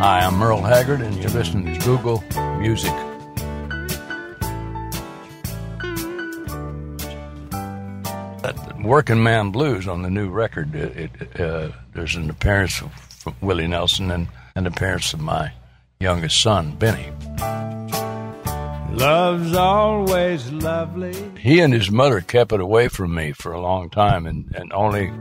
Hi, I'm Merle Haggard, and you're listening to Google Music. That Working Man Blues on the new record, it, it, uh, there's an appearance of Willie Nelson and an appearance of my youngest son, Benny. Love's always lovely. He and his mother kept it away from me for a long time, and, and only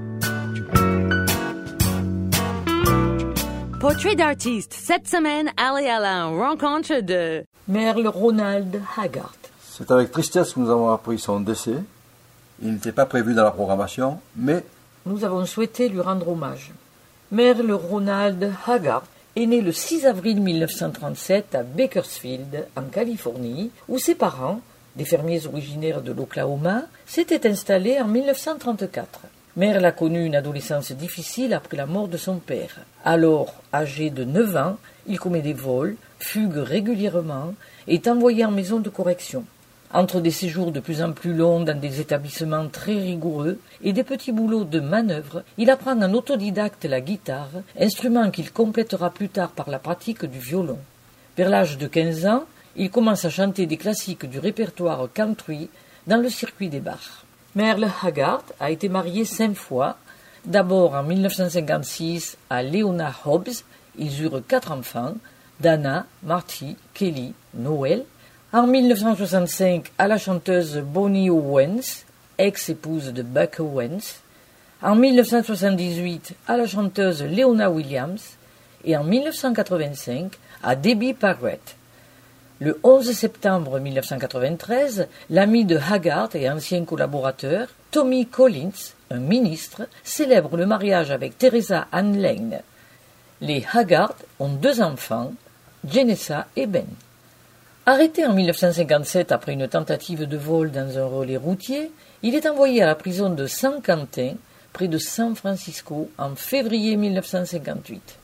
Portrait d'artiste. Cette semaine, allez à la rencontre de Merle Ronald Haggard. C'est avec tristesse que nous avons appris son décès. Il n'était pas prévu dans la programmation, mais Nous avons souhaité lui rendre hommage. Merle Ronald Haggard est né le 6 avril 1937 à Bakersfield, en Californie, où ses parents, des fermiers originaires de l'Oklahoma, s'étaient installés en 1934. Merle a connu une adolescence difficile après la mort de son père. Alors, âgé de 9 ans, il commet des vols, fugue régulièrement et est envoyé en maison de correction. Entre des séjours de plus en plus longs dans des établissements très rigoureux et des petits boulots de manœuvre, il apprend en autodidacte la guitare, instrument qu'il complétera plus tard par la pratique du violon. Vers l'âge de 15 ans, il commence à chanter des classiques du répertoire country dans le circuit des bars. Merle Haggard a été marié cinq fois, d'abord en 1956 à Leona Hobbs, ils eurent quatre enfants, Dana, Marty, Kelly, Noel, en 1965 à la chanteuse Bonnie Owens, ex-épouse de Buck Owens, en 1978 à la chanteuse Leona Williams. Et en 1985 à Debbie Parrett. Le 11 septembre 1993, l'ami de Haggard et ancien collaborateur, Tommy Collins, un ministre, célèbre le mariage avec Teresa Ann Lane. Les Haggard ont deux enfants, Janessa et Ben. Arrêté en 1957 après une tentative de vol dans un relais routier, il est envoyé à la prison de San Quentin, près de San Francisco, en février 1958.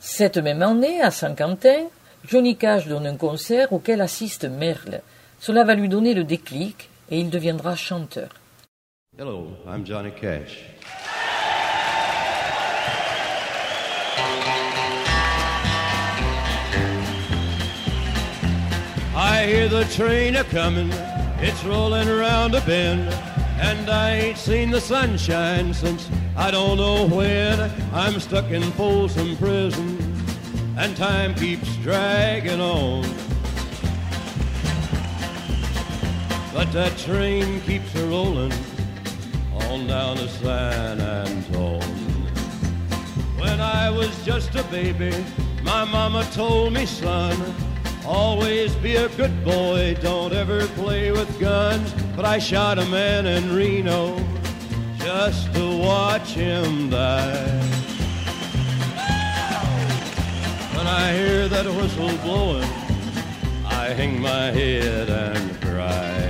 Cette même année, à San Quentin, Johnny Cash donne un concert auquel assiste Merle. Cela va lui donner le déclic et il deviendra chanteur. Hello, I'm Johnny Cash. I hear the train a comin', it's rollin' around a bend, and I ain't seen the sunshine since I don't know when. I'm stuck in Folsom Prison, and time keeps dragging on. But that train keeps a rollin' on down to San Antone. When I was just a baby, my mama told me, son, always be a good boy, don't ever play with guns. But I shot a man in Reno just to watch him die. I hear that whistle blowing, I hang my head and cry.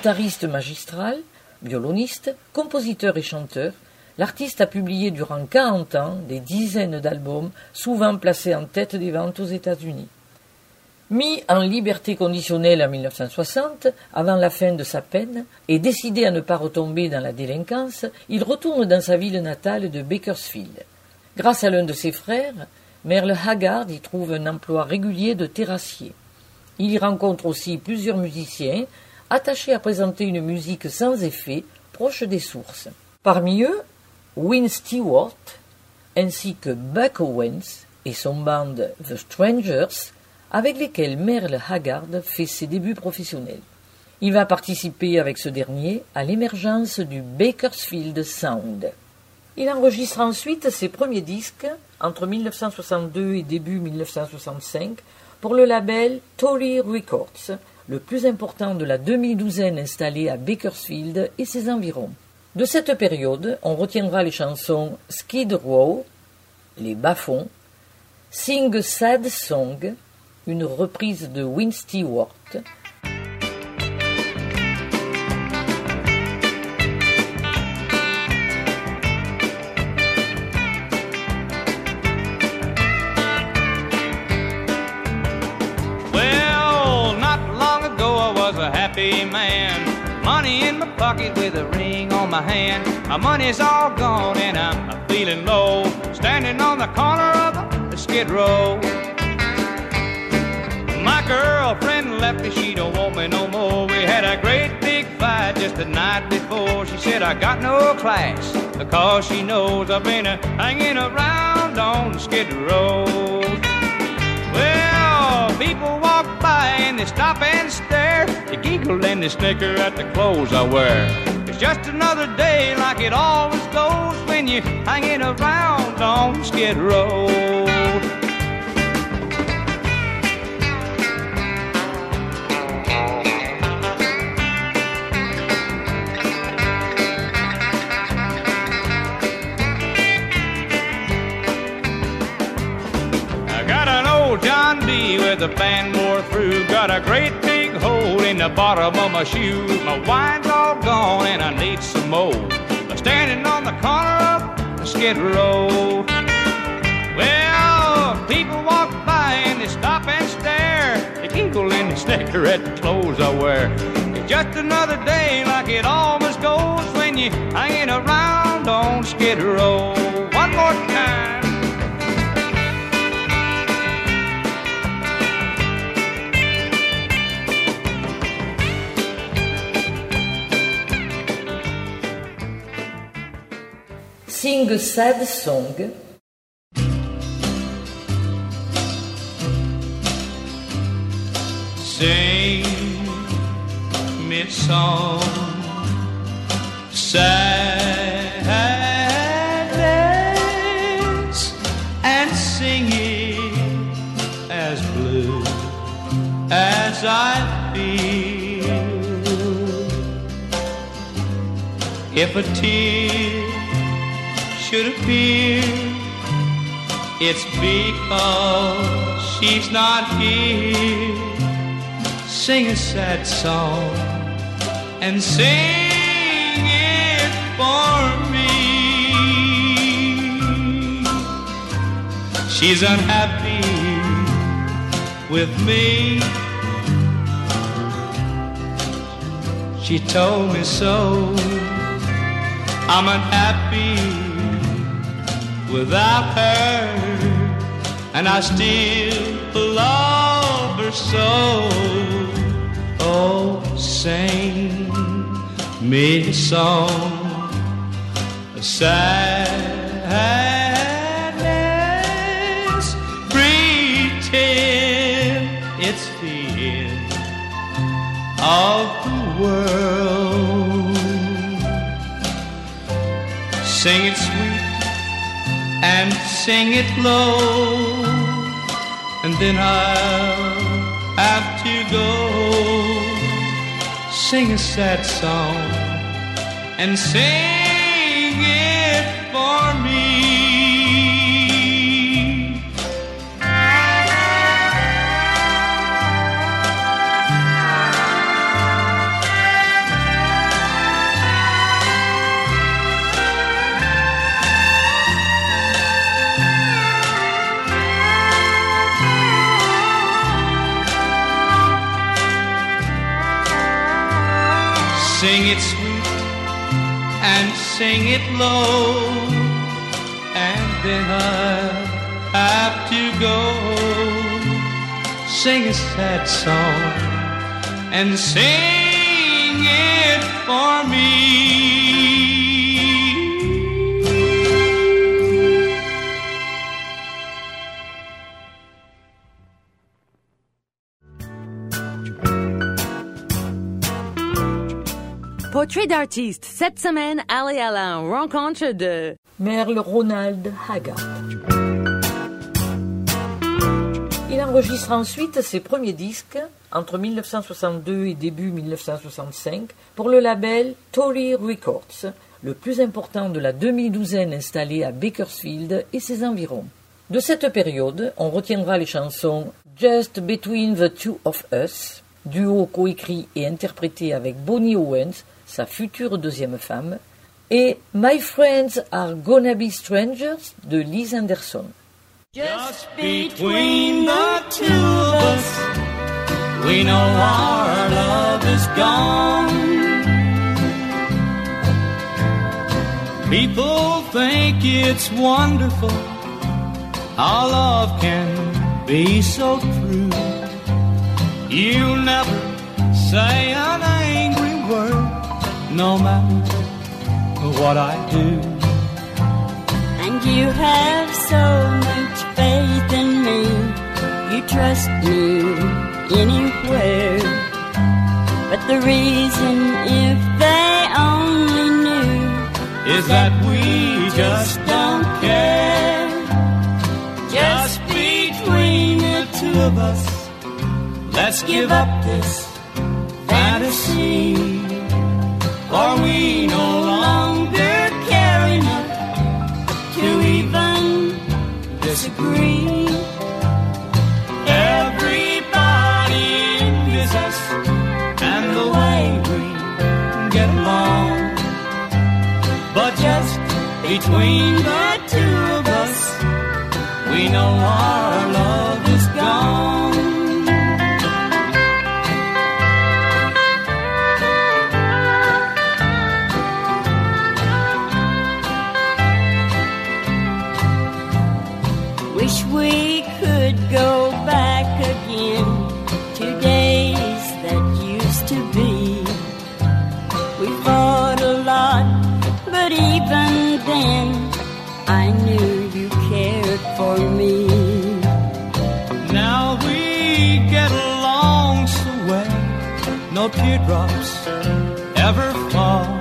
Guitariste magistral, violoniste, compositeur et chanteur, l'artiste a publié durant 40 ans des dizaines d'albums, souvent placés en tête des ventes aux États-Unis. Mis en liberté conditionnelle en 1960, avant la fin de sa peine, et décidé à ne pas retomber dans la délinquance, il retourne dans sa ville natale de Bakersfield. Grâce à l'un de ses frères, Merle Haggard y trouve un emploi régulier de terrassier. Il y rencontre aussi plusieurs musiciens attachés à présenter une musique sans effet, proche des sources. Parmi eux, Win Stewart, ainsi que Buck Owens et son band The Strangers, avec lesquels Merle Haggard fait ses débuts professionnels. Il va participer avec ce dernier à l'émergence du Bakersfield Sound. Il enregistre ensuite ses premiers disques entre 1962 et début 1965 pour le label Tory Records, le plus important de la demi-douzaine installée à Bakersfield et ses environs. De cette période, on retiendra les chansons Skid Row, Les Bas-fonds, Sing Sad Song, une reprise de Win Stewart, happy man. Money in my pocket with a ring on my hand. My money's all gone and I'm feeling low. Standing on the corner of a skid row. My girlfriend left me, she don't want me no more. We had a great big fight just the night before. She said I got no class because she knows I've been uh, hanging around on the Skid Row. Well, people by and they stop and stare. They giggle and they snicker at the clothes I wear. It's just another day like it always goes when you're hanging around on Skid Row. John D with a fan wore through. Got a great big hole in the bottom of my shoe. My wine's all gone and I need some more. I'm standing on the corner of the skid row. Well, people walk by and they stop and stare. They giggle and they snicker at the clothes I wear. It's just another day like it always goes when you're hanging around on Skid Row. One more Sing a Sad Song, Sing me a song, sadness, and sing it as blue as I feel. If a tear should appear, it's because she's not here. Sing a sad song and sing it for me. She's unhappy with me. She told me so. I'm unhappy without her, and I still love her so. Oh, sing me a song, a sadness, pretend it's the end of the world. Sing it sing it low, and then I'll have to go. Sing a sad song and sing it low, and then I'll have to go sing a sad song and sing it for me. Portrait d'artiste. Cette semaine, Ali Alain rencontre de Merle Ronald Haggard. Il enregistre ensuite ses premiers disques entre 1962 et début 1965 pour le label Tory Records, le plus important de la demi-douzaine installée à Bakersfield et ses environs. De cette période, on retiendra les chansons Just Between the Two of Us, duo coécrit et interprété avec Bonnie Owens, sa future deuxième femme, et My Friends Are Gonna Be Strangers de Liz Anderson. Just between the two of us, we know our love is gone. People think it's wonderful how love can be so true. You'll never say angry word, no matter what I do. And you have so much faith in me. You trust me anywhere. But the reason, if they only knew, is that we just don't care. Just between the two of us, let's give up this fantasy. For we no longer care enough to even disagree. Everybody envies us and the way we get along. But just between the two of us, we know our love teardrops ever fall.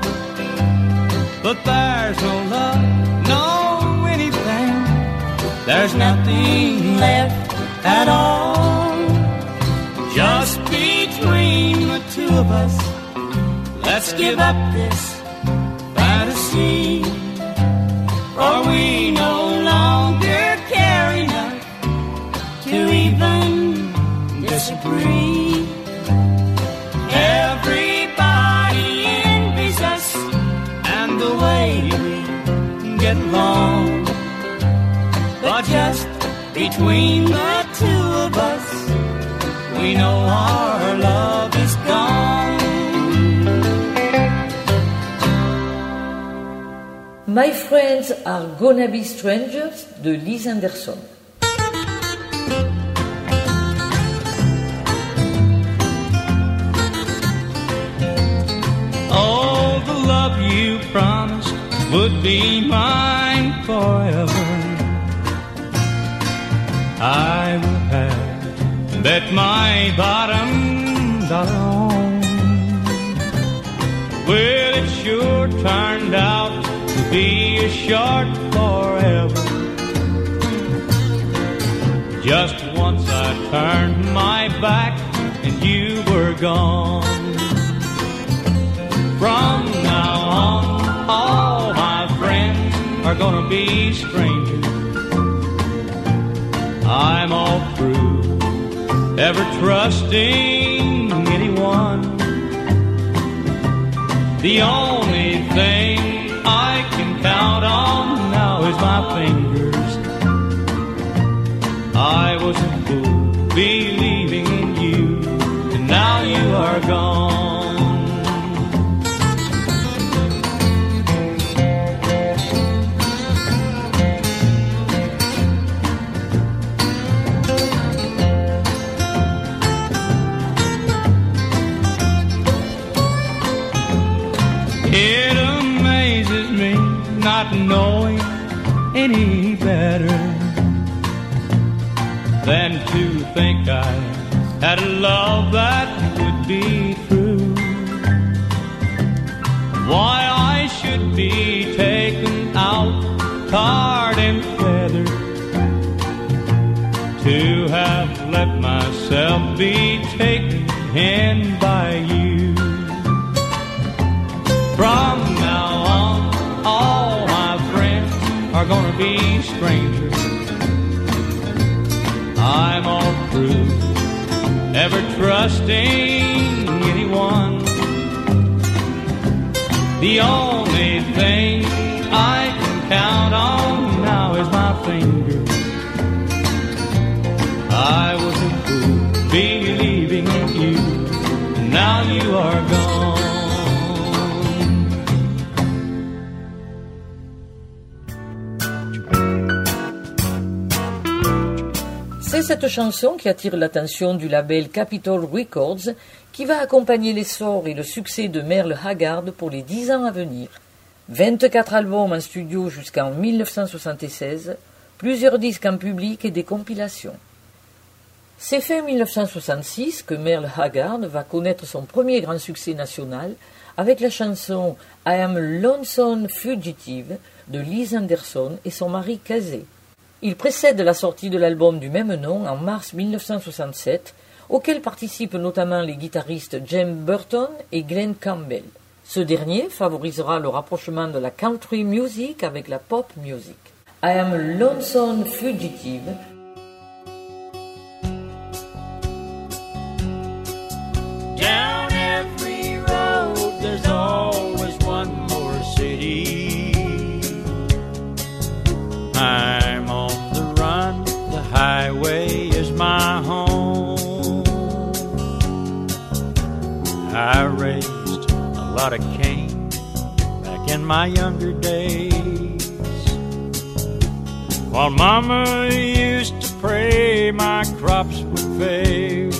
But there's no love, no anything, there's nothing left at all. Just between the two of us, let's give up this fantasy. For we no longer care enough to even disagree. The way we get along. But just between the two of us, we know our love is gone. My Friends Are Gonna Be Strangers de Liz Anderson. The love you promised would be mine forever. I would have bet my bottom dollar on. Well, it sure turned out to be a short forever. Just once I turned my back and you were gone. From all my friends are gonna be strangers. I'm all through ever trusting anyone. The only thing I can count on now is my fingers. I was a fool believing in you, and now you are gone. Any better than to think I had a love that would be true. Why I should be taken out, tarred and feathered, to have let myself be taken in gonna be strangers. I'm all through ever trusting anyone. The only cette chanson qui attire l'attention du label Capitol Records qui va accompagner l'essor et le succès de Merle Haggard pour les dix ans à venir. 24 albums en studio jusqu'en 1976, plusieurs disques en public et des compilations. C'est fin 1966 que Merle Haggard va connaître son premier grand succès national avec la chanson I Am Lonesome Fugitive de Liz Anderson et son mari Kazé. Il précède la sortie de l'album du même nom en mars 1967, auquel participent notamment les guitaristes James Burton et Glenn Campbell. Ce dernier favorisera le rapprochement de la country music avec la pop music. I am lonesome fugitive highway is my home. I raised a lot of Cain back in my younger days. While Mama used to pray my crops would fail.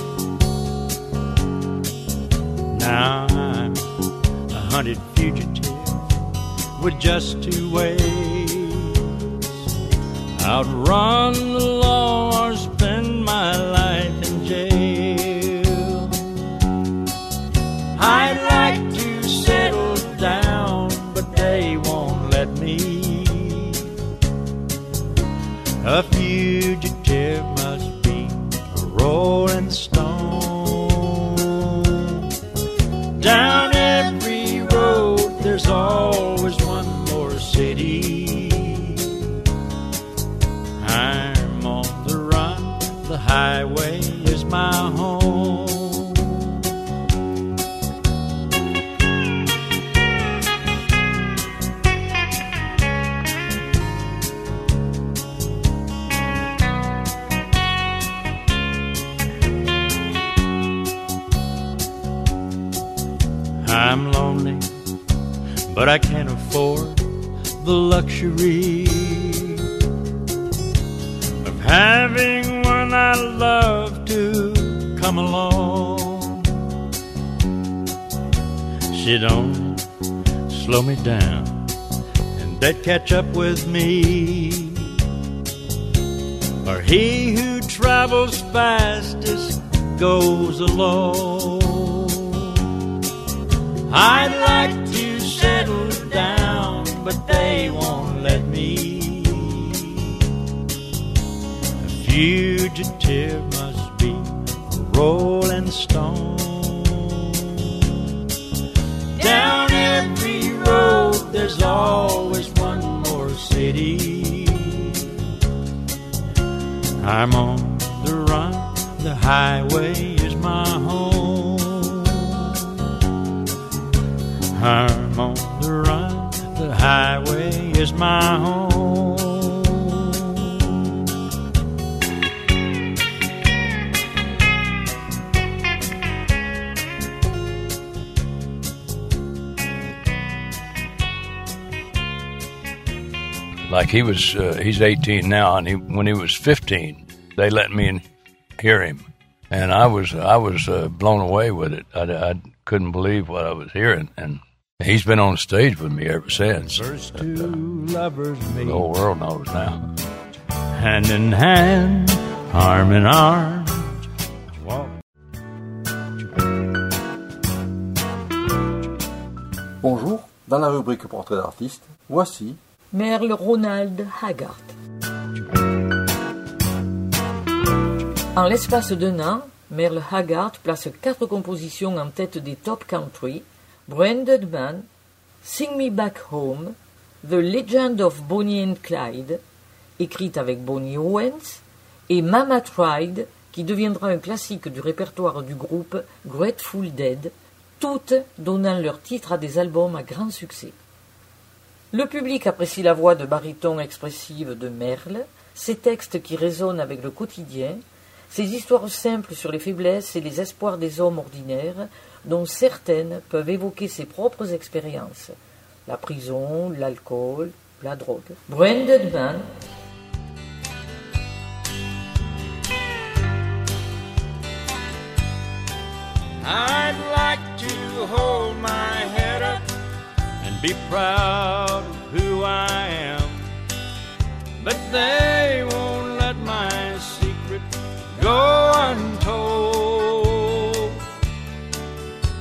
Now I'm a hunted fugitive with just two ways. Outrun the law or spend my life in jail. I'd catch up with me. For he who travels fastest goes alone. I'd like to settle down, but they won't let me. A fugitive must be a rolling stone. Highway is my home. I'm on the run, the highway is my home. Like he was, uh, he's 18 now, and he, when he was 15, they let me hear him, I was, I was uh, blown away with it. I, I couldn't believe what I was hearing, and He's been on stage with me ever since. First two lovers meet. The whole world knows now. Hand in hand, arm in arm. Bonjour, dans la rubrique Portrait d'artiste, voici Merle Ronald Haggard. En l'espace d'un an, Merle Haggard place quatre compositions en tête des top country Branded Man, Sing Me Back Home, The Legend of Bonnie and Clyde, écrite avec Bonnie Owens, et Mama Tried, qui deviendra un classique du répertoire du groupe Grateful Dead, toutes donnant leur titre à des albums à grand succès. Le public apprécie la voix de baryton expressive de Merle, ses textes qui résonnent avec le quotidien, ses histoires simples sur les faiblesses et les espoirs des hommes ordinaires, dont certaines peuvent évoquer ses propres expériences. La prison, l'alcool, la drogue. I'd like to hold my head up and be proud who I am. But they won't go untold.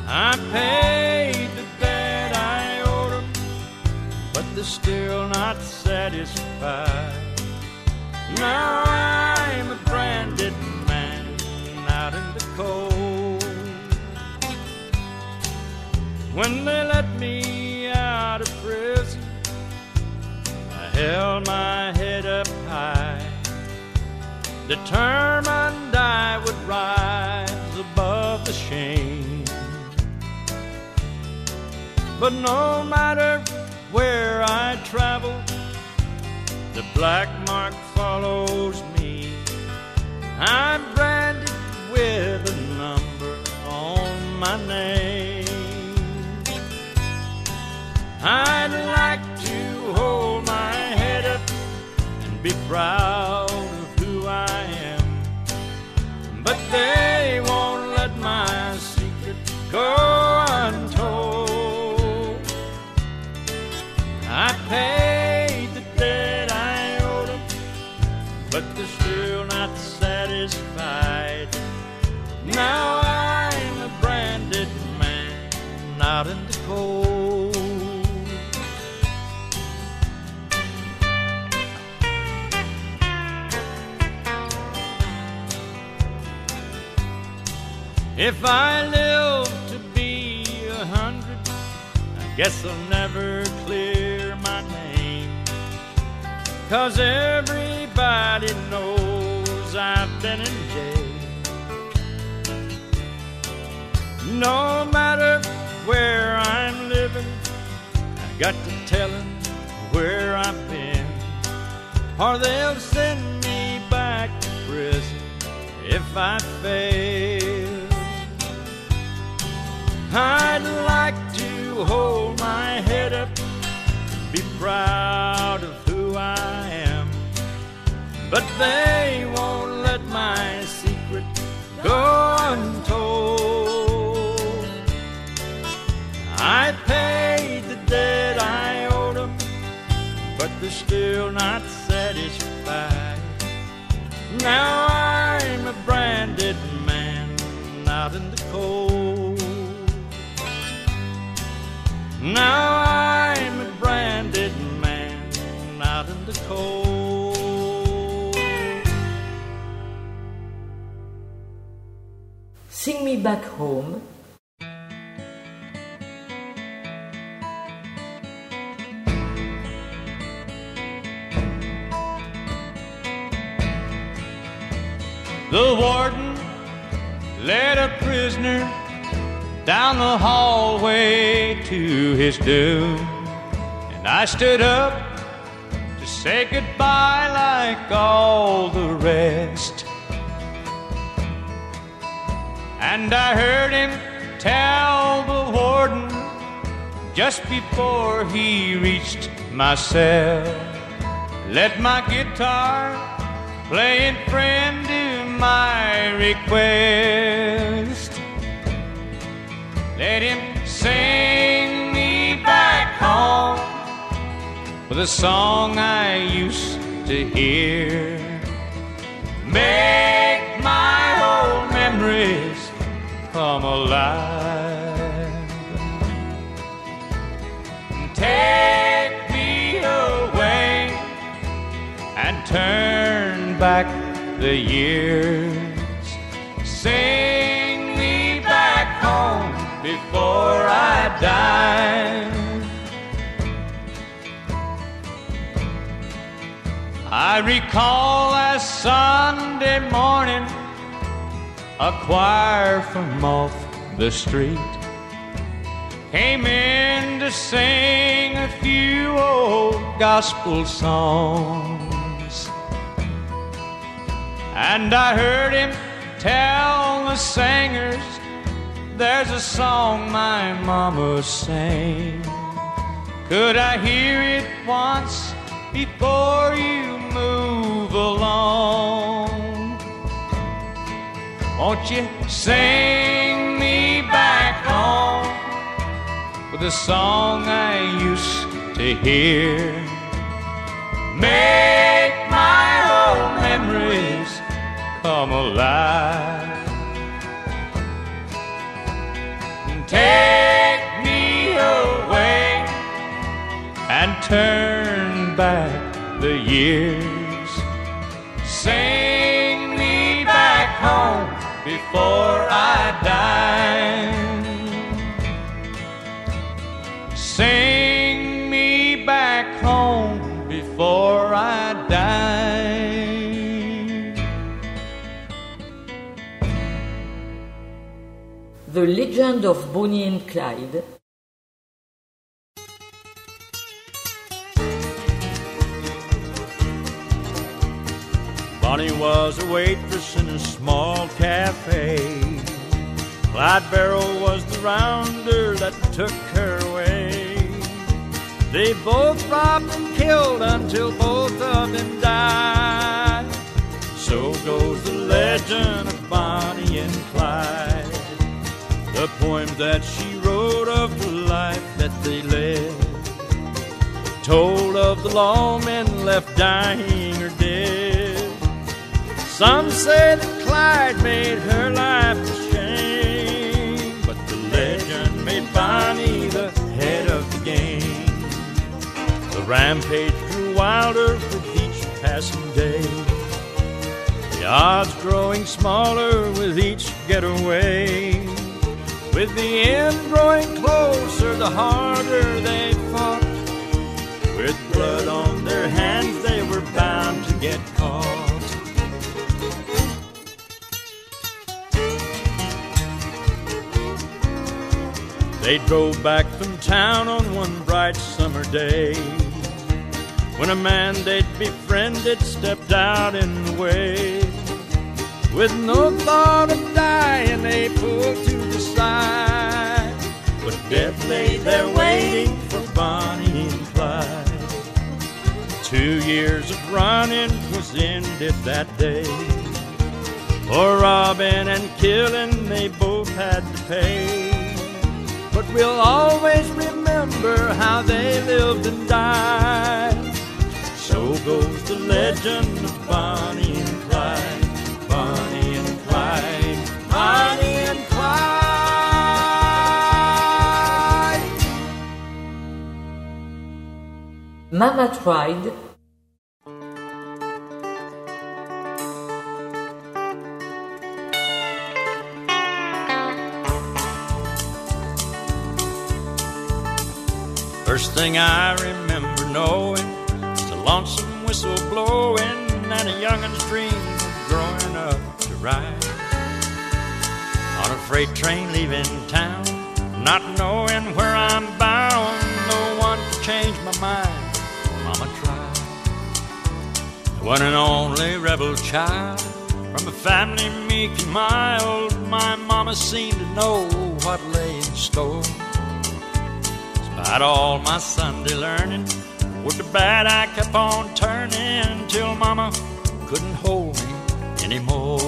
I paid the debt I owed but they're still not satisfied. Now I'm a branded man out in the cold. When they let me out of prison, I held my head up high, determined I would rise above the shame. But no matter where I travel, the black mark follows me. I'm branded with a number on my name. I'd like to hold my head up and be proud go untold. I paid the debt I owed them, but they're still not satisfied. Now I'm a branded man out in the cold. If I live guess I'll never clear my name. Cause everybody knows I've been in jail. No matter where I'm living, I got to tell 'em where I've been. Or they'll send me back to prison if I fail. I'd like hold my head up, be proud of who I am. But they won't let my secret go untold. I paid the debt I owed them, but they're still not satisfied. Now I'm a branded Now I'm a branded man out in the cold. Sing Me Back Home, The warden led a prisoner down the hallway to his doom. And I stood up to say goodbye like all the rest. And I heard him tell the warden just before he reached my cell, let my guitar playing friend do my request. Let him sing me back home with a song I used to hear. Make my old memories come alive. Take me away and turn back the years. Sing before I die. I recall last Sunday morning a choir from off the street came in to sing a few old gospel songs. And I heard him tell the singers there's a song my mama sang. Could I hear it once before you move along? Won't you sing me back home with a song I used to hear? Make my old memories come alive. Take me away and turn back the years. Sing me back home before I die. Sing The Legend of Bonnie and Clyde. Bonnie was a waitress in a small cafe. Clyde Barrow was the rounder that took her away. They both robbed and killed until both of them died. So goes the legend of Bonnie and Clyde. The poem that she wrote of the life that they led. Told of the lawmen left dying or dead. Some say that Clyde made her life a shame, but the legend made Bonnie the head of the game. The rampage grew wilder with each passing day. The odds growing smaller with each getaway. With the end growing closer, the harder they fought. With blood on their hands, they were bound to get caught. They drove back from town on one bright summer day when a man they'd befriended stepped out in the way. With no thought of dying, they pulled side. But death lay there waiting for Bonnie and Clyde. Two years of running was ended that day. For robbing and killing, they both had to pay. But we'll always remember how they lived and died. So goes the legend of Bonnie and Clyde. Bonnie and Clyde. Bonnie Mama tried. First thing I remember knowing is a lonesome whistle blowing and a youngin's dream of growing up to ride on a freight train leaving town, not knowing where I'm bound. No one could change my mind. One and only rebel child from a family meek and mild. My mama seemed to know what lay in store. Despite all my Sunday learning, with the bad I kept on turning till Mama couldn't hold me anymore.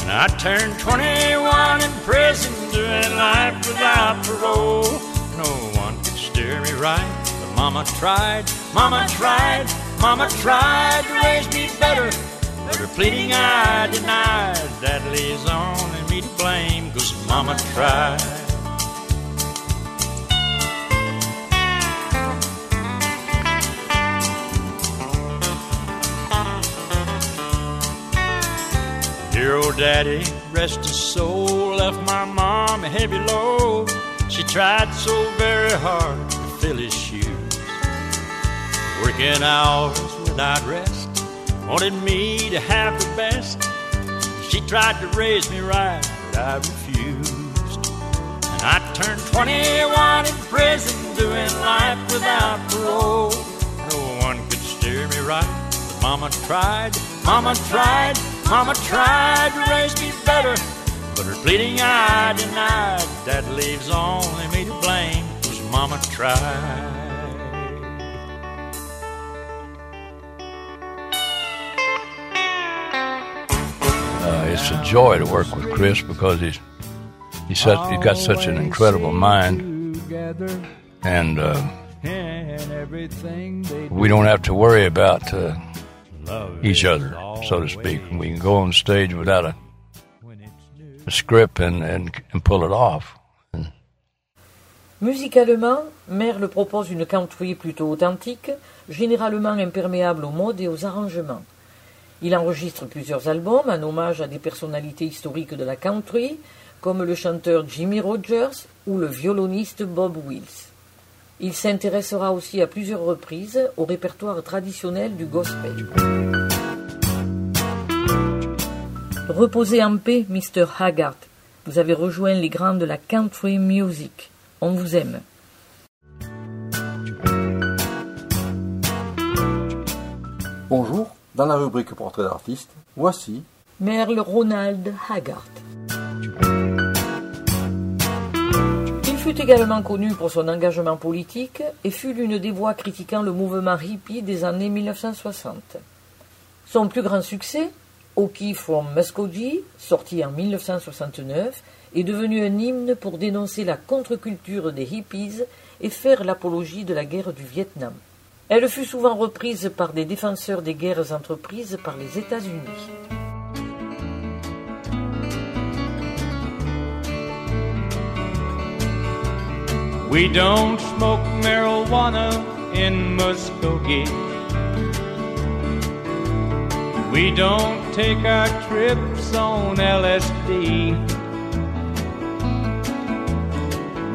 And I turned 21 in prison, doing life without parole. No one could steer me right, but Mama tried, Mama tried, Mama tried to raise me better. But her pleading I denied. That leaves only me to blame, cause Mama tried. Dear old daddy, rest his soul, left my mom a heavy load. She tried so very hard to fill his shoes. Working hours without rest, wanted me to have the best. She tried to raise me right, but I refused. And I turned 21 in prison, doing life without parole. No one could steer me right, but Mama tried, Mama tried, Mama tried to raise me better. But her pleading I denied. That leaves only me to blame, cause Mama tried. Uh, it's a joy to work with Chris because he's he's such he's got such an incredible mind, and uh, we don't have to worry about uh, each other, so to speak. We can go on stage without a, a script and, and and pull it off. Musicalement, Merle propose une country plutôt authentique, généralement imperméable aux modes et aux arrangements. Il enregistre plusieurs albums en hommage à des personnalités historiques de la country, comme le chanteur Jimmy Rogers ou le violoniste Bob Wills. Il s'intéressera aussi à plusieurs reprises au répertoire traditionnel du gospel. Reposez en paix, Mr. Haggart. Vous avez rejoint les grands de la country music. On vous aime. Bonjour, dans la rubrique Portrait d'artiste, voici Merle Ronald Haggart. Il fut également connu pour son engagement politique et fut l'une des voix critiquant le mouvement hippie des années 1960. Son plus grand succès, Oki from Muskogee, sorti en 1969, est devenu un hymne pour dénoncer la contre-culture des hippies et faire l'apologie de la guerre du Vietnam. Elle fut souvent reprise par des défenseurs des guerres entreprises par les États-Unis. We don't smoke marijuana in Muskogee. We don't take our trips on LSD.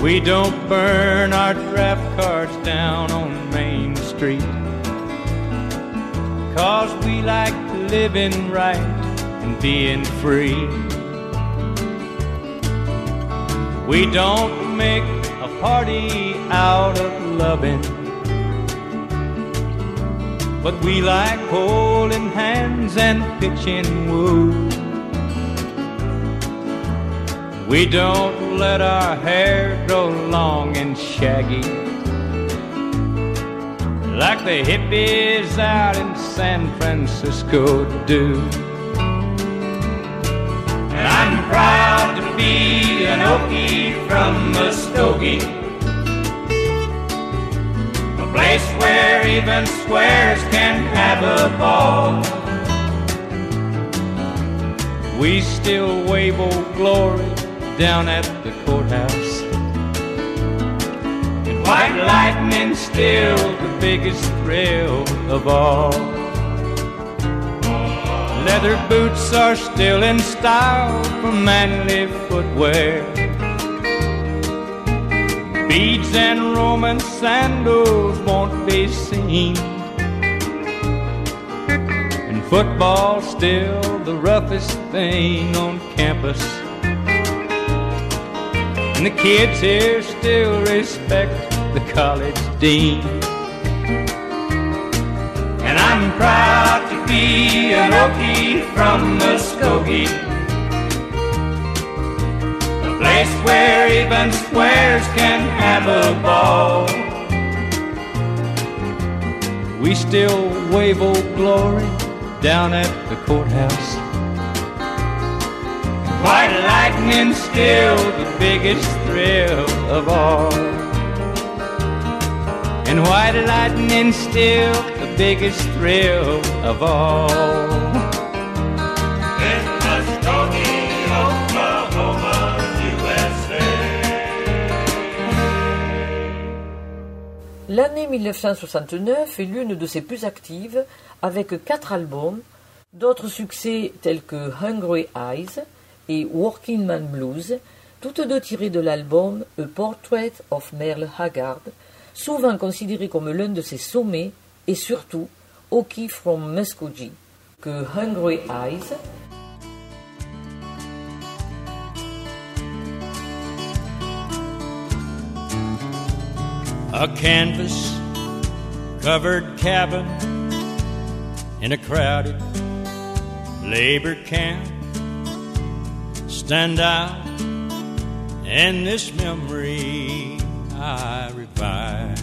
We don't burn our draft cards down on Main Street. Cause we like living right and being free. We don't make a party out of loving. But we like holding hands and pitching woo. We don't let our hair grow long and shaggy. Like the hippies out in San Francisco do. And I'm proud to be an Okie from Muskogee. A place where even squares can have a ball. We still wave old glory down at the courthouse. White lightning still the biggest thrill of all. Leather boots are still in style for manly footwear. Beads and Roman sandals won't be seen. And football's still the roughest thing on campus. And the kids here still respect the college dean. And I'm proud to be an Okie from Muskogee. A place where even squares can have a ball. We still wave old glory down at the courthouse. White lightning still the biggest thrill of all. And white lightning still the biggest thrill of all? L'année 1969 est l'une de ses plus actives, avec quatre albums, d'autres succès tels que Hungry Eyes et Working Man Blues, toutes deux tirées de l'album A Portrait of Merle Haggard, souvent considéré comme l'un de ses sommets, et surtout Oki from Muskogee, que Hungry Eyes A canvas covered cabin in a crowded labor camp. Stand out in this memory I revive.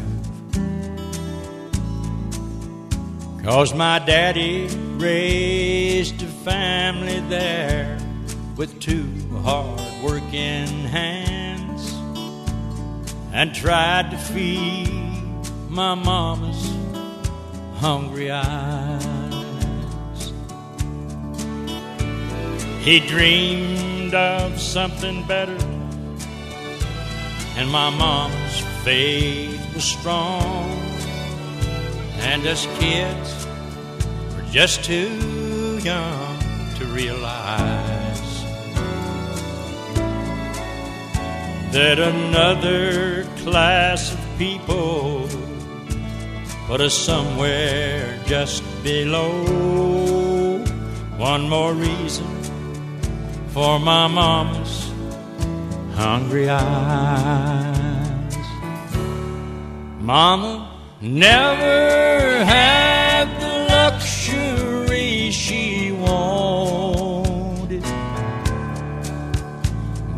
Cause my daddy raised a family there with two hard working hands and tried to feed my mama's hungry eyes. He dreamed of something better, and my mama's faith was strong. And us kids were just too young to realize that another class of people put us somewhere just below. One more reason for my mama's hungry eyes. Mama never had the luxury she wanted,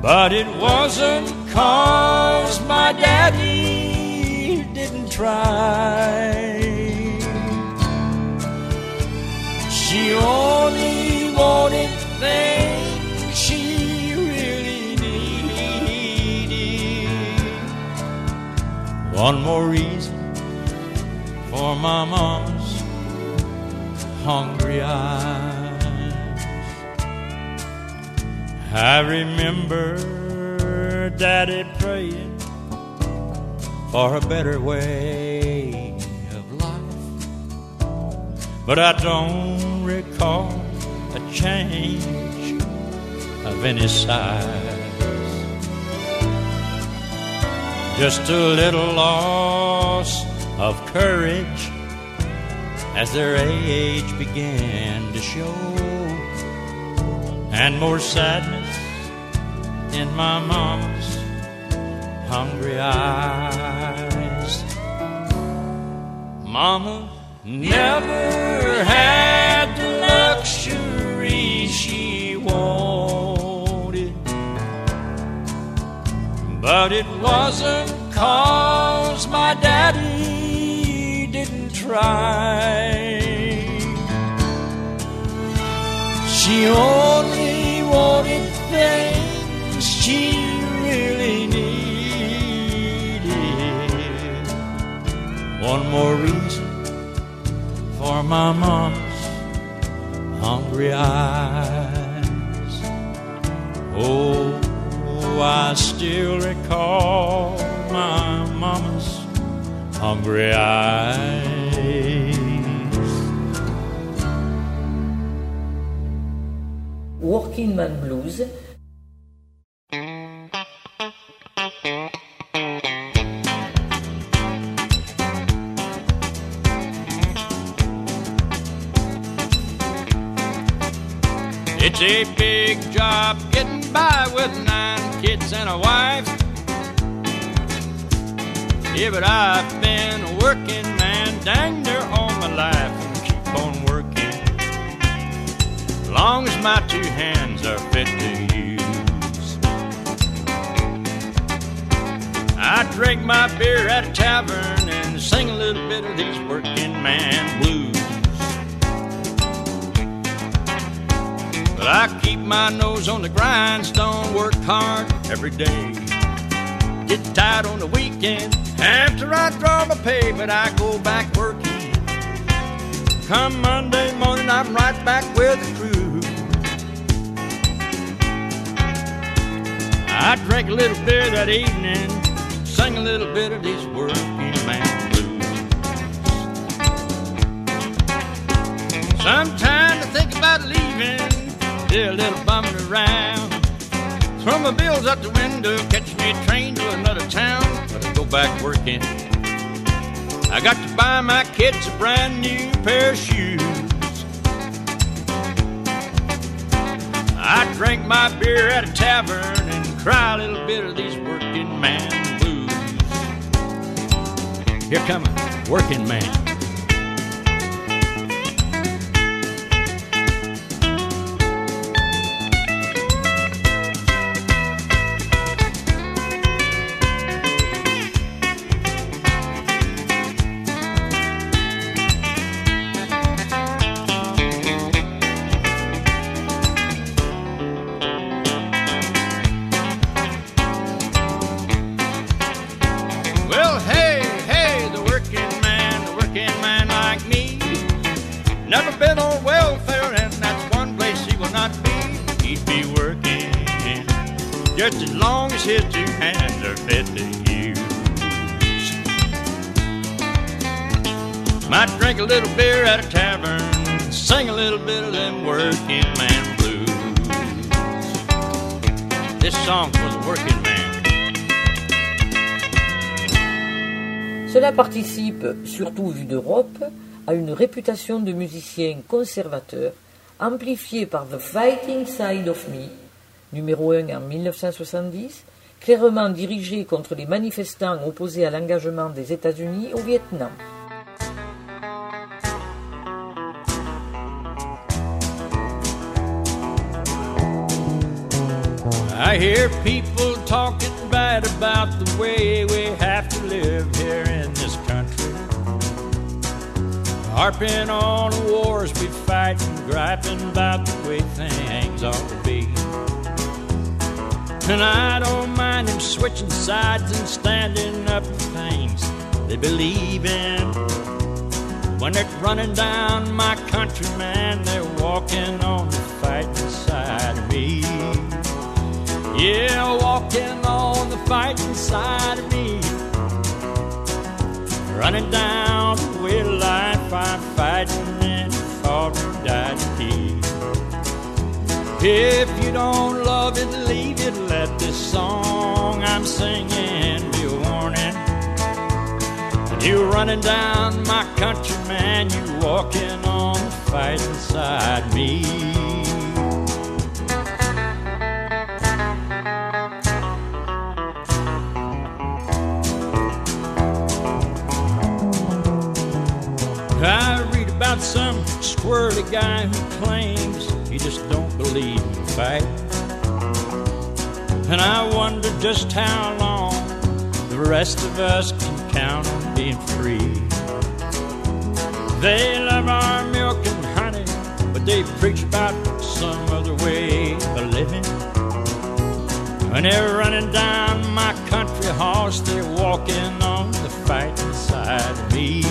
but it wasn't Cause my daddy didn't try. She only wanted things One more reason for my mama's hungry eyes. I remember daddy praying for a better way of life. But I don't recall a change of any size. Just a little loss of courage as their age began to show, and more sadness in my mama's hungry eyes. Mama never had the luxury she wanted, but it wasn't cause my daddy didn't try. She only wanted things she really needed. One more reason for my mama's hungry eyes. Oh, I still recall my mama's hungry eyes. Working Man Blues It's a big job getting by with nine kids and a wife. Yeah, but I've been a working man dang near all my life and keep on working. Long as my two hands are fit to use. I drink my beer at a tavern and sing a little bit of these working man blues. But I my nose on the grindstone, work hard every day. get tired on the weekend. After I draw my pay, but I go back working. Come Monday morning, I'm right back with the crew. I drank a little beer that evening, sang a little bit of these working man blues. Sometimes I think about leaving, still a little bumming around. Throw my bills out the window, catch me a train to another town, I go back working. I got to buy my kids a brand new pair of shoes. I drink my beer at a tavern and cry a little bit of these working man blues. Here come a working man. As his two hands are fit to use. Might drink a little beer at a tavern, sing a little bit of them working man blues. This song's for the working man. Cela participe, surtout vu d'Europe, à une réputation de musicien conservateur, amplifiée par The Fighting Side of Me, numéro 1 en 1970, clairement dirigé contre les manifestants opposés à l'engagement des États-Unis au Vietnam. I hear people talking bad about the way we have to live here in this country. Harping on the wars we fight and griping about the way things ought to be. And I don't mind them switching sides and standing up for things they believe in. When they're running down my country, man, they're walking on the fighting side of me. Yeah, walking on the fighting side of me. Running down the life, I'm fighting and fought died. If you don't love it, leave it. Let this song I'm singing be a warning. You're running down my country, man, you walking on the fighting side of me. I read about some squirrely guy who claims just don't believe in fight. And I wonder just how long the rest of us can count on being free. They love our milk and honey, but they preach about some other way of living. When they're running down my country horse, they're walking on the fighting side of me.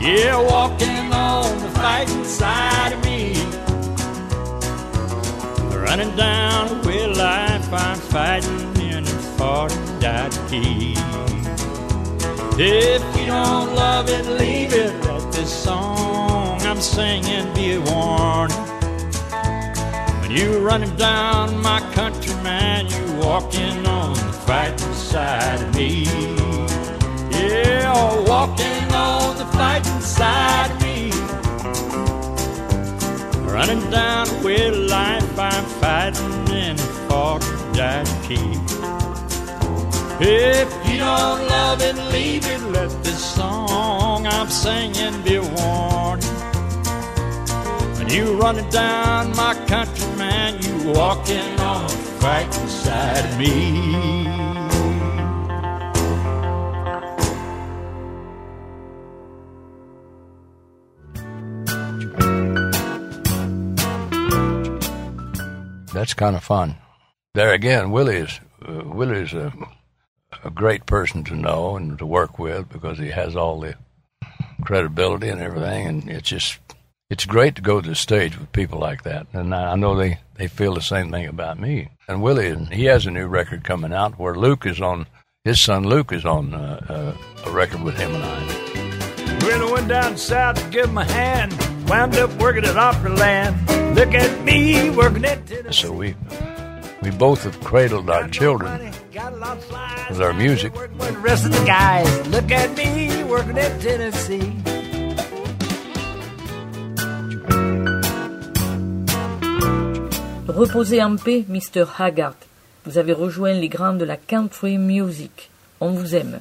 Yeah, walking on the fighting side of me. Running down way of life, I'm fighting in and fought and died to. If you don't love it, leave it. Let this song I'm singing be a warning. When you're running down my country, man, you walking on the fighting side of me. Yeah, walking on the fighting side of me. Running down of life, I'm fighting and fought and died keep. If you don't love it, leave it. Let this song I'm singing be a warning. When you running down my country, man, you walking on the fighting side of me. That's kind of fun. There again, Willie is uh, Willie's a, a great person to know and to work with because he has all the credibility and everything, and it's just it's great to go to the stage with people like that. And I know they they feel the same thing about me. And Willie, he has a new record coming out where Luke is on. His son Luke is on uh, uh, a record with him and I. I went down south to give him a hand, wound up working at Opryland. Look at me working at Tennessee. So we we both have cradled our children with our music. With the rest of the guys, look at me working at Tennessee. Reposez en paix, Mr. Haggard. Vous avez rejoint les grands de la country music. On vous aime.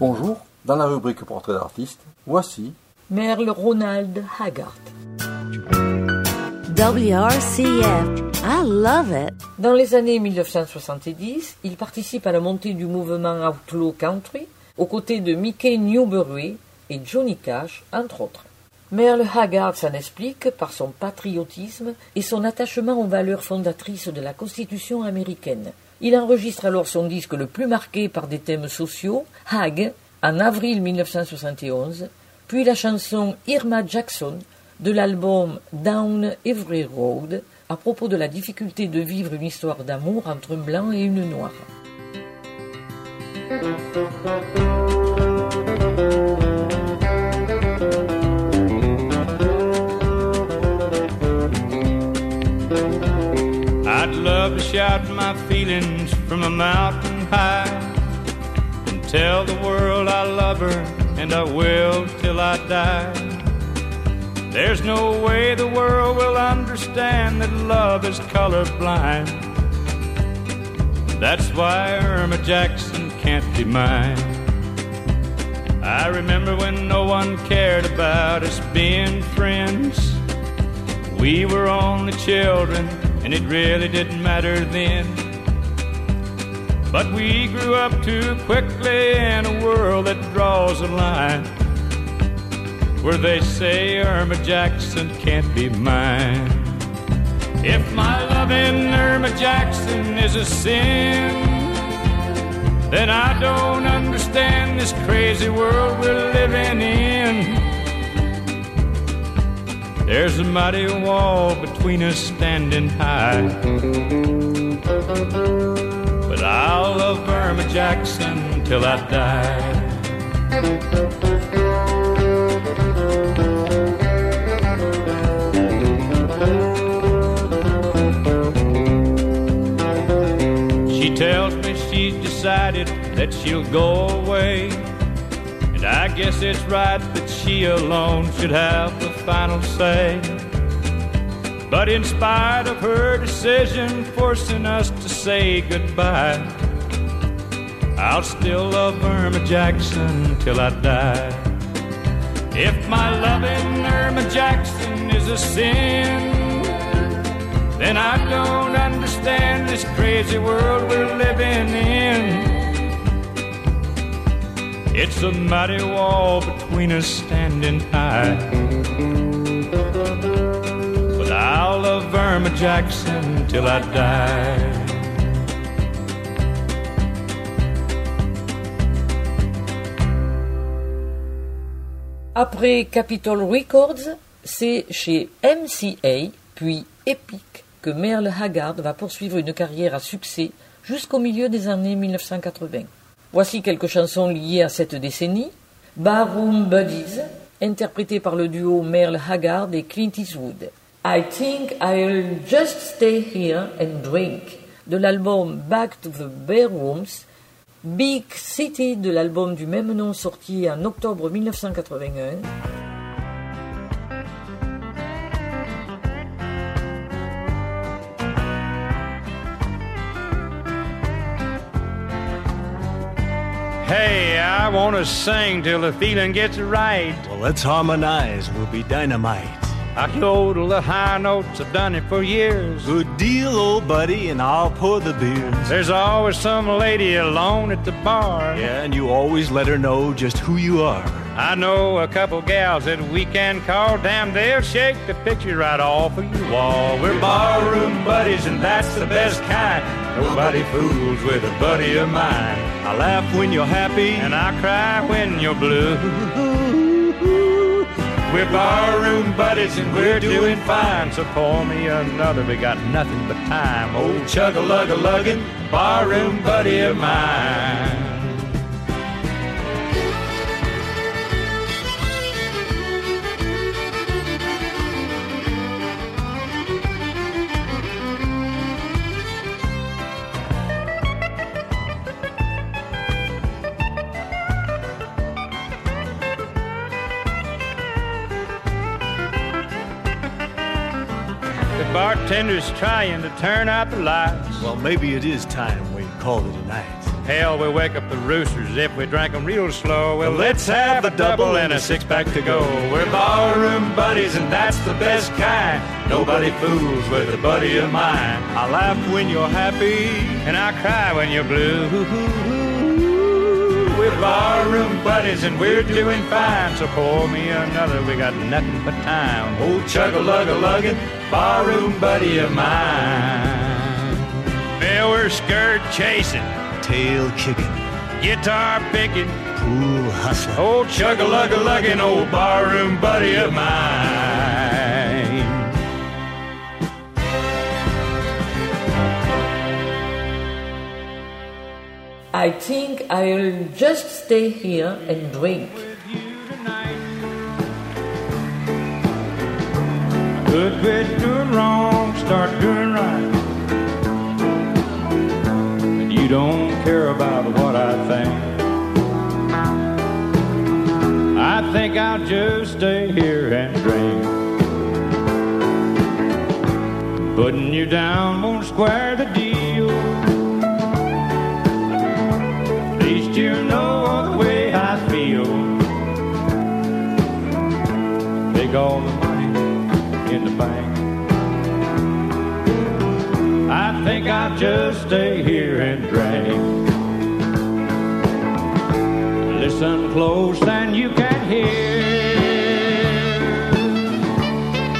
Bonjour, dans la rubrique Portrait d'artiste, voici Merle Ronald Haggard. WRCF. I love it. Dans les années 1970, il participe à la montée du mouvement Outlaw Country aux côtés de Mickey Newbury et Johnny Cash, entre autres. Merle Haggard s'en explique par son patriotisme et son attachement aux valeurs fondatrices de la Constitution américaine. Il enregistre alors son disque le plus marqué par des thèmes sociaux, Hag, en avril 1971, puis la chanson Irma Jackson de l'album Down Every Road à propos de la difficulté de vivre une histoire d'amour entre un blanc et une noire. To shout my feelings from a mountain high and tell the world I love her, and I will till I die. There's no way the world will understand that love is colorblind. That's why Irma Jackson can't be mine. I remember when no one cared about us being friends. We were only children, and it really didn't matter then. But we grew up too quickly in a world that draws a line where they say Irma Jackson can't be mine. If my loving Irma Jackson is a sin, then I don't understand this crazy world we're living in. There's a mighty wall between us standing high. But I'll love Irma Jackson till I die. She tells me she's decided that she'll go away. And I guess it's right that she alone should have the final say. But in spite of her decision forcing us to say goodbye, I'll still love Irma Jackson till I die. If my loving Irma Jackson is a sin, then I don't understand this crazy world we're living in. It's a mighty wall between us standing high. But I'll love Irma Jackson till I die. Après Capitol Records, c'est chez MCA, puis Epic, que Merle Haggard va poursuivre une carrière à succès jusqu'au milieu des années 1980. Voici quelques chansons liées à cette décennie. Barroom Buddies, interprétée par le duo Merle Haggard et Clint Eastwood. I Think I'll Just Stay Here and Drink, de l'album Back to the Bare Rooms. Big City, de l'album du même nom sorti en octobre 1981. Hey, I want to sing till the feeling gets right. Well, let's harmonize. We'll be dynamite. I yodel the high notes, I've done it for years. Good deal, old buddy, and I'll pour the beers. There's always some lady alone at the bar. Yeah, and you always let her know just who you are. I know a couple gals that we can call. Damn, they'll shake the picture right off of your wall. We're barroom buddies, and that's the best kind. Nobody fools with a buddy of mine. I laugh when you're happy, and I cry when you're blue. We're barroom buddies and we're doing fine. So pour me another, we got nothing but time. Old chug a lug a luggin', barroom buddy of mine. Bartender's trying to turn out the lights. well, maybe it is time we call it a night. Hell, we wake up the roosters if we drank 'em real slow. Well, let's have a double and a six pack to go. We're barroom buddies, and that's the best kind. Nobody fools with a buddy of mine. I laugh when you're happy, And I cry when you're blue. We're barroom buddies, and we're doing fine. So pour me another, we got nothing but time. Old chug a lug a luggin', barroom buddy of mine. Well, we're skirt chasing, tail kicking, guitar picking, pool hustling. old chug a lug a luggin', old barroom buddy of mine. I think I'll just stay here and drink. Good quit doing wrong, start doing right. And you don't care about what I think. I think I'll just stay here and drink. Putting you down won't square the deal. Bank. I think I'll just stay here and drink. Listen close and you can hear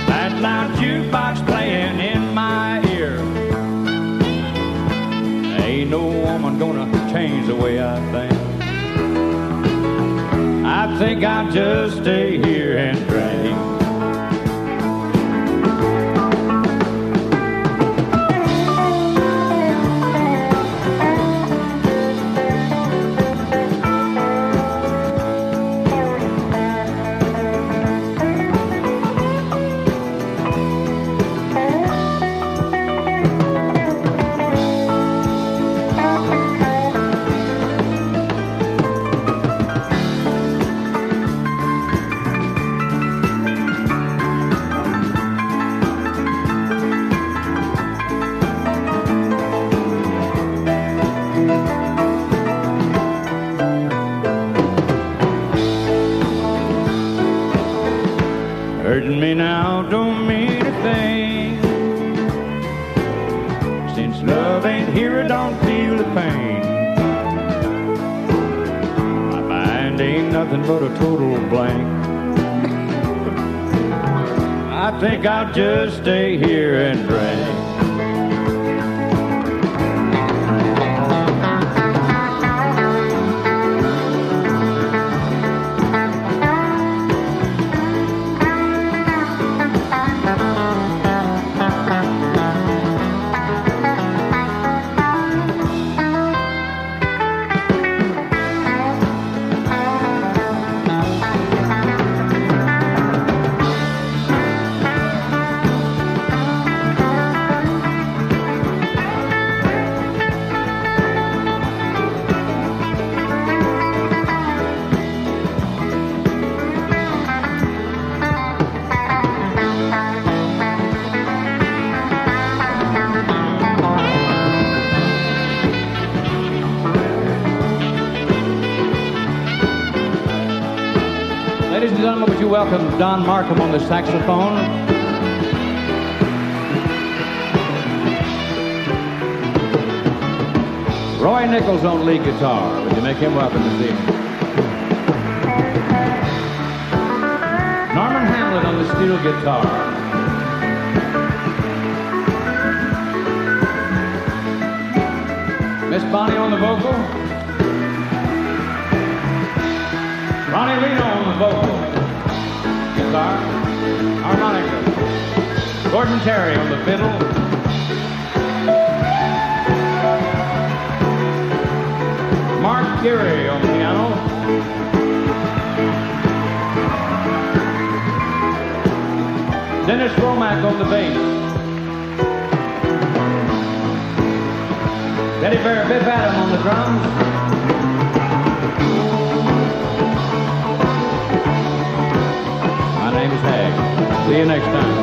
that loud jukebox playing in my ear. Ain't no woman gonna change the way I think. I think I'll just stay here and drink. Don Markham on the saxophone? Roy Nichols on lead guitar. Would you make him welcome this evening? Norman Hamlet on the steel guitar. Miss Bonnie on the vocal. Ronnie Reno on the vocal. Gordon Terry on the fiddle. Mark Yeary on the piano. Dennis Hromek on the bass. Teddy Bear Biff Adam on the drums. See you next time.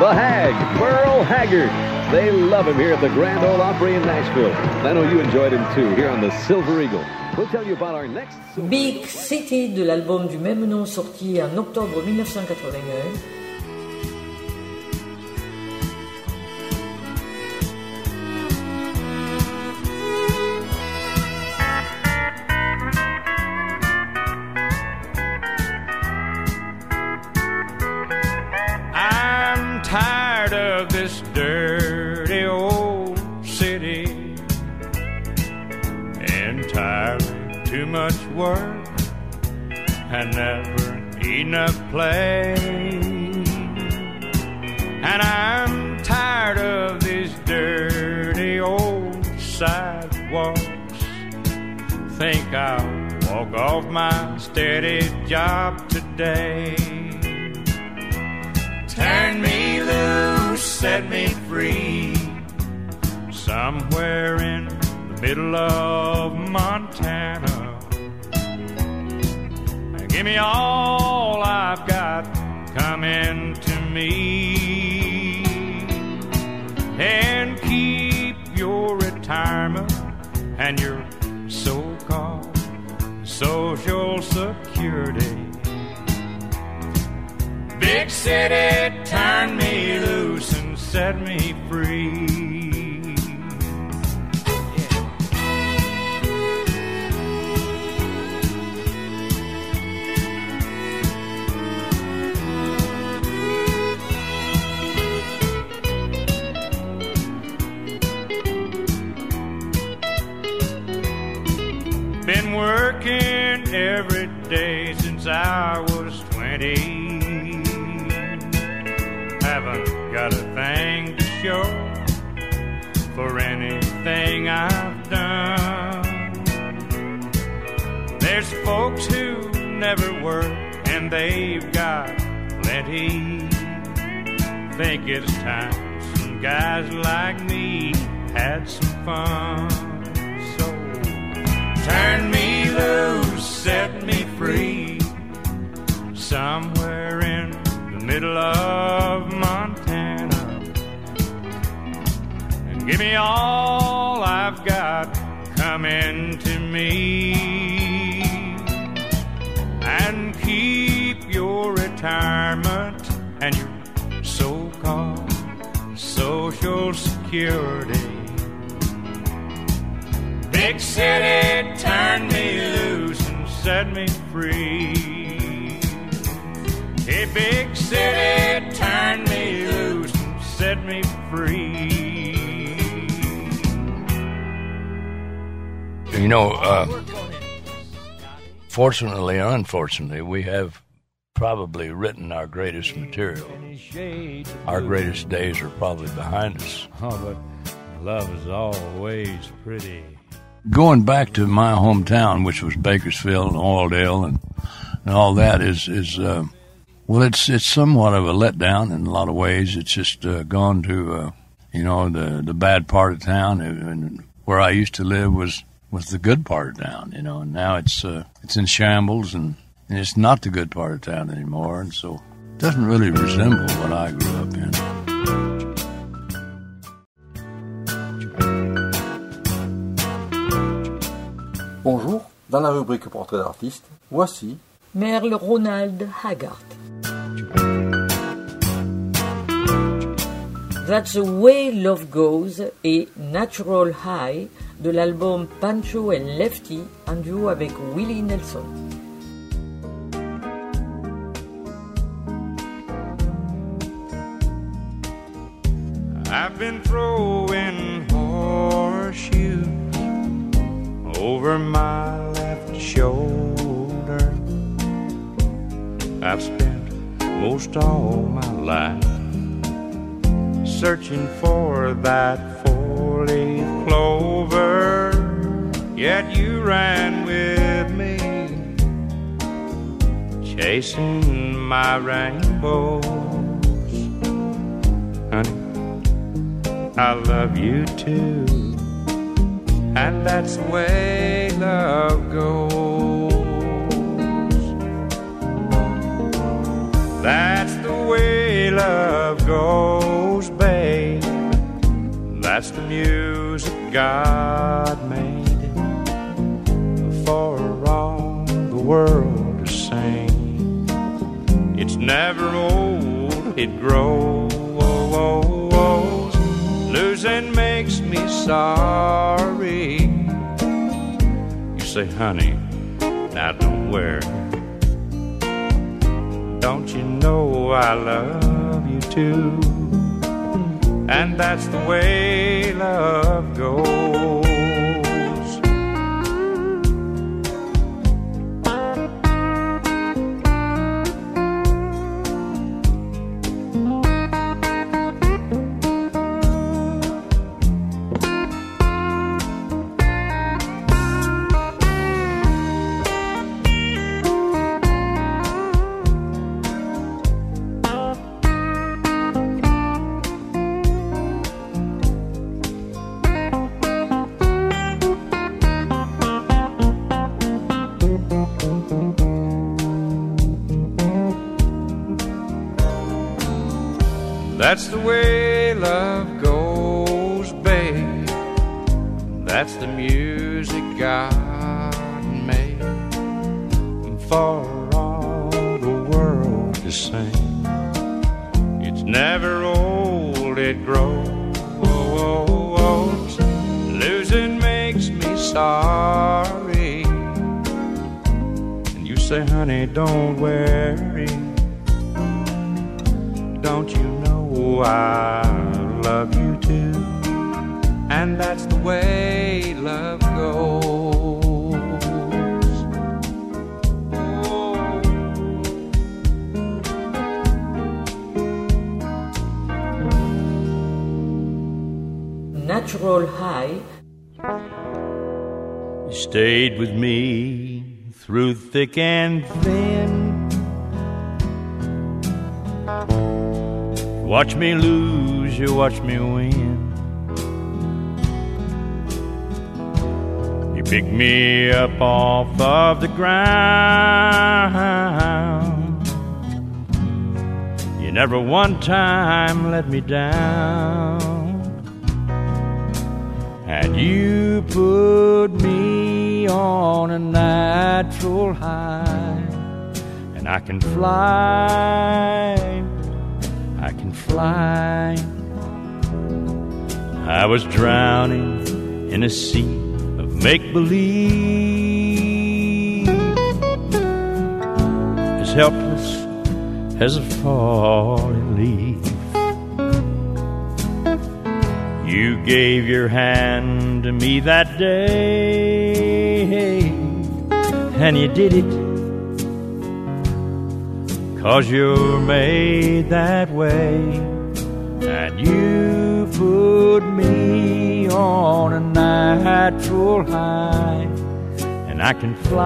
The Hag, Merle Haggard. They love him here at the Grand Ole Opry in Nashville. I know you enjoyed him too here on the Silver Eagle. We'll tell you about our next. Big City de l'album du même nom sorti en octobre 1981. They've got plenty. Think it's time some guys like me had some fun. So turn me loose, set me free somewhere in the middle of Montana. And give me all I've got coming retirement and your so called social security. Big city, turn me loose and set me free. Hey, big city, turn me loose and set me free. You know, uh, fortunately or unfortunately, we have probably written our greatest material. Our greatest days are probably behind us. Oh, but love is always pretty. Going back to my hometown, which was Bakersfield and Oildale and, and all that, is is uh, well, it's it's somewhat of a letdown in a lot of ways. It's just uh, gone to uh, you know the the bad part of town, and where I used to live was was the good part of town. You know, and now it's uh, it's in shambles, and, and it's not the good part of town anymore, and so it doesn't really resemble what I grew up in. Bonjour, dans la rubrique Portrait d'artiste, voici Merle Ronald Haggard. That's the Way Love Goes et Natural High de l'album Pancho and Lefty en duo avec Willie Nelson. Been throwing horseshoes over my left shoulder. I've spent most all my life searching for that four leaf clover. Yet you ran with me, chasing my rainbows. I love you too. And that's the way love goes. That's the way love goes, babe. That's the music God made for all the world to sing. It's never old, it grows. Losing makes me sorry. You say, honey, now don't worry. Don't you know I love you too? And that's the way love goes. That's the music God made for all the world to sing. It's never old, it grows. Losing makes me sorry. And you say, honey, don't worry. Don't you know I love you too? And that's the way High You stayed with me through thick and thin. Watch me lose, you watch me win. You pick me up off of the ground. You never one time let me down. And you put me on a natural high, and I can fly, I can fly. I was drowning in a sea of make believe, as helpless as a falling leaf. You gave your hand to me that day, and you did it cause you're made that way. And you put me on a natural high, and I can fly,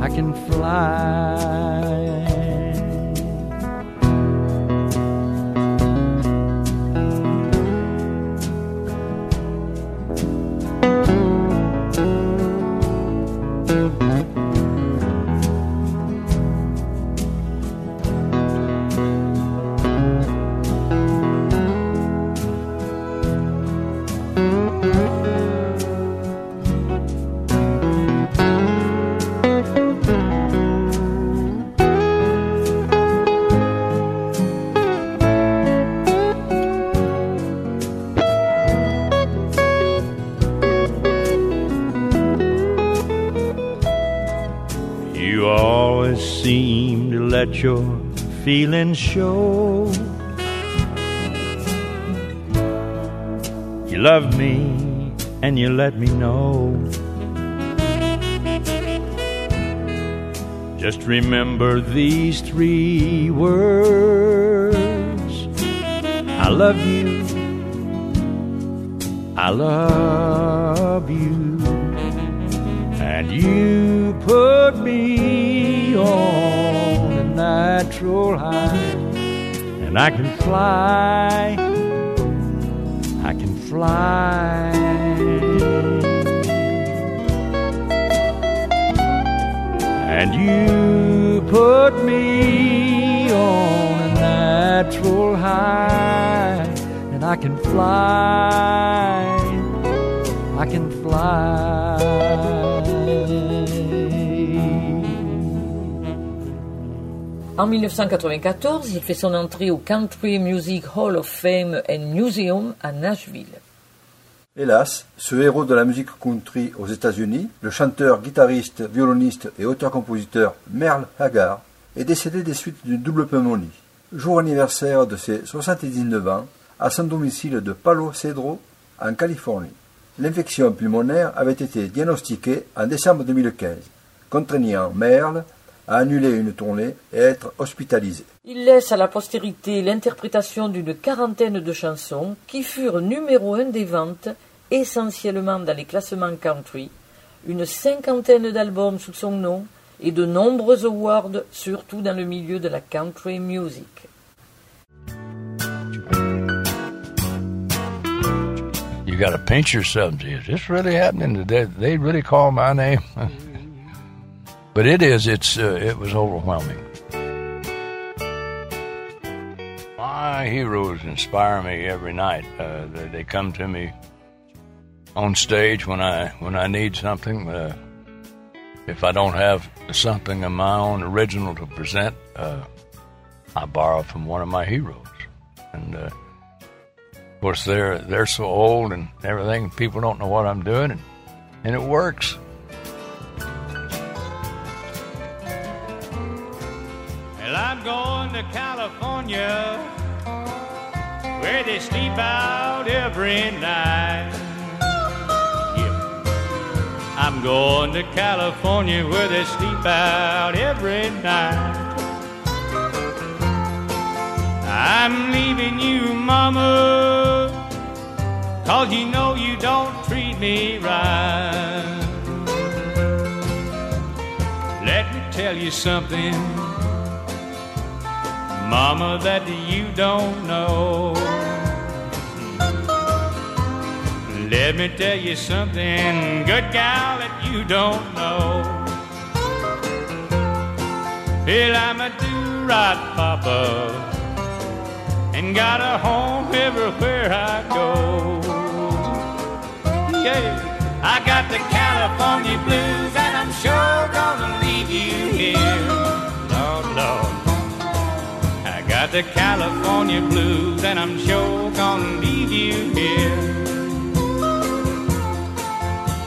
I can fly. Let your feelings show. You love me and you let me know. Just remember these three words I love you, I love and I can fly, I can fly. And you put me on a natural high, and I can fly, I can fly. En 1994, il fait son entrée au Country Music Hall of Fame and Museum à Nashville. Hélas, ce héros de la musique country aux États-Unis, le chanteur, guitariste, violoniste et auteur-compositeur Merle Haggard, est décédé des suites d'une double pneumonie. Jour anniversaire de ses 79 ans, à son domicile de Palo Cedro, en Californie. L'infection pulmonaire avait été diagnostiquée en décembre 2015, contraignant Merle à annuler une tournée et à être hospitalisé. Il laisse à la postérité l'interprétation d'une quarantaine de chansons qui furent numéro un des ventes, essentiellement dans les classements country, une cinquantaine d'albums sous son nom et de nombreux awards, surtout dans le milieu de la country music. You got to pinch yourself. and say, Is this really happening? Did they, they really call my name? but it is. It's uh, it was overwhelming. My heroes inspire me every night. Uh, they, they come to me on stage when I when I need something. Uh, if I don't have something of my own original to present, uh, I borrow from one of my heroes, and uh, of course they're they're so old and everything. People don't know what I'm doing, and, and it works. Going to California where they sleep out every night. Yeah. I'm going to California where they sleep out every night. I'm leaving you, Mama, cause you know you don't treat me right. Let me tell you something. Mama, that you don't know. Let me tell you something, good gal, that you don't know. Well, I'm a do-right papa, and got a home everywhere I go. Yeah, I got the California blues, and I'm sure gonna leave you here. Lord, Lord. Got the California blues, and I'm sure gonna leave you here.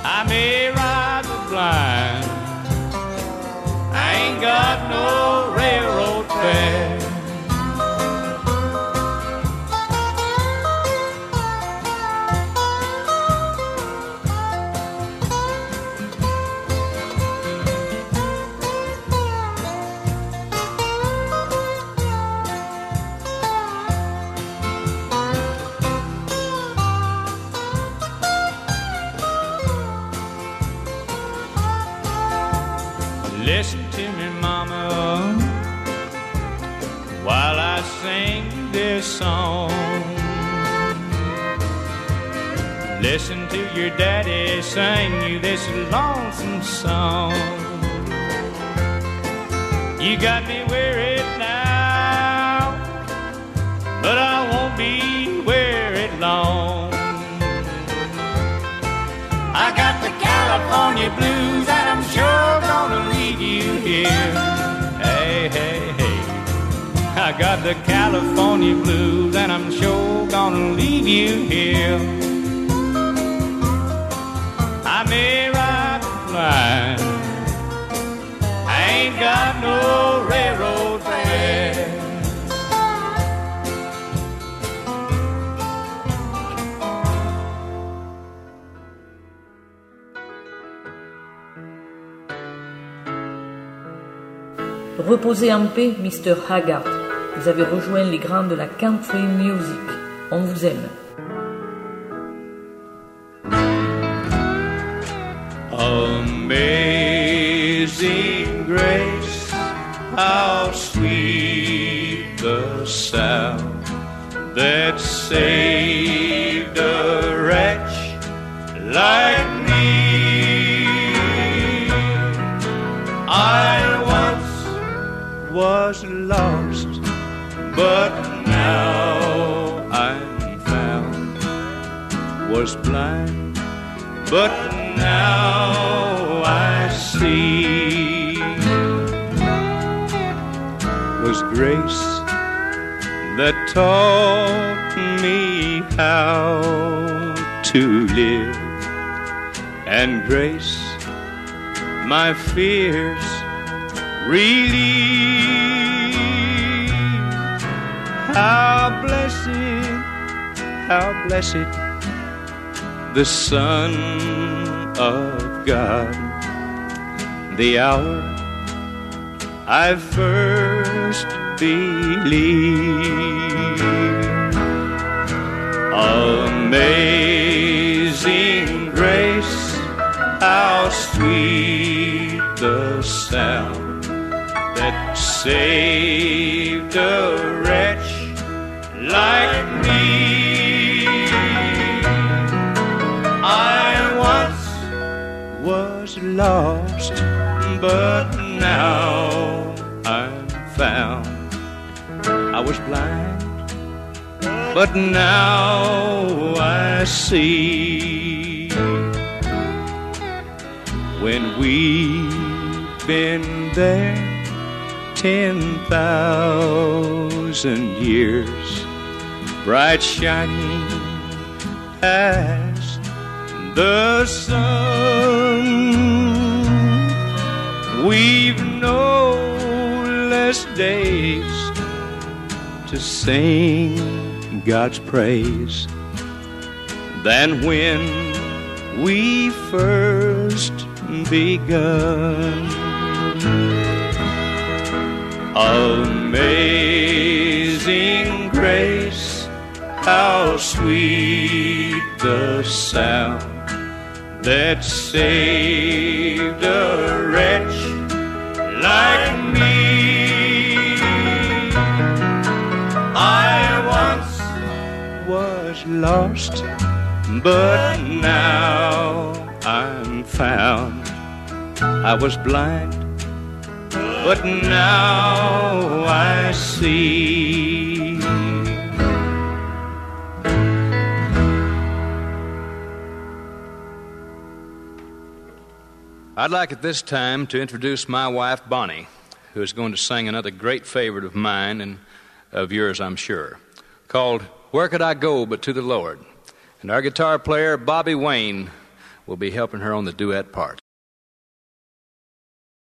I may ride the blind, I ain't got no railroad fare. Song. Listen to your daddy sing you this lonesome song. You got me wearied now, but I won't be wearied long. I got the California blues, and I'm sure gonna leave you here. I got the California blues, and I'm sure gonna leave you here. I may ride the line. I ain't got no railroad fare. Reposez en paix, Mr. Haggard. Vous avez rejoint les grands de la country music. On vous aime. Amazing grace, how sweet the sound that saved but now I'm found. Was blind, but now I see. Was grace that taught me how to live, and grace my fears relieve. How blessed, how blessed the Son of God, the hour I first believed. Amazing grace, how sweet the sound that saved a lost, but now I'm found. I was blind, but now I see. When we've been there ten thousand years, bright shining past the sun. We've no less days to sing God's praise than when we first begun. Amazing grace, how sweet the sound that saved a wretch like me. I once was lost, but now I'm found. I was blind, but now I see. I'd like at this time to introduce my wife, Bonnie, who is going to sing another great favorite of mine and of yours, I'm sure, called Where Could I Go But to the Lord? And our guitar player, Bobby Wayne, will be helping her on the duet part.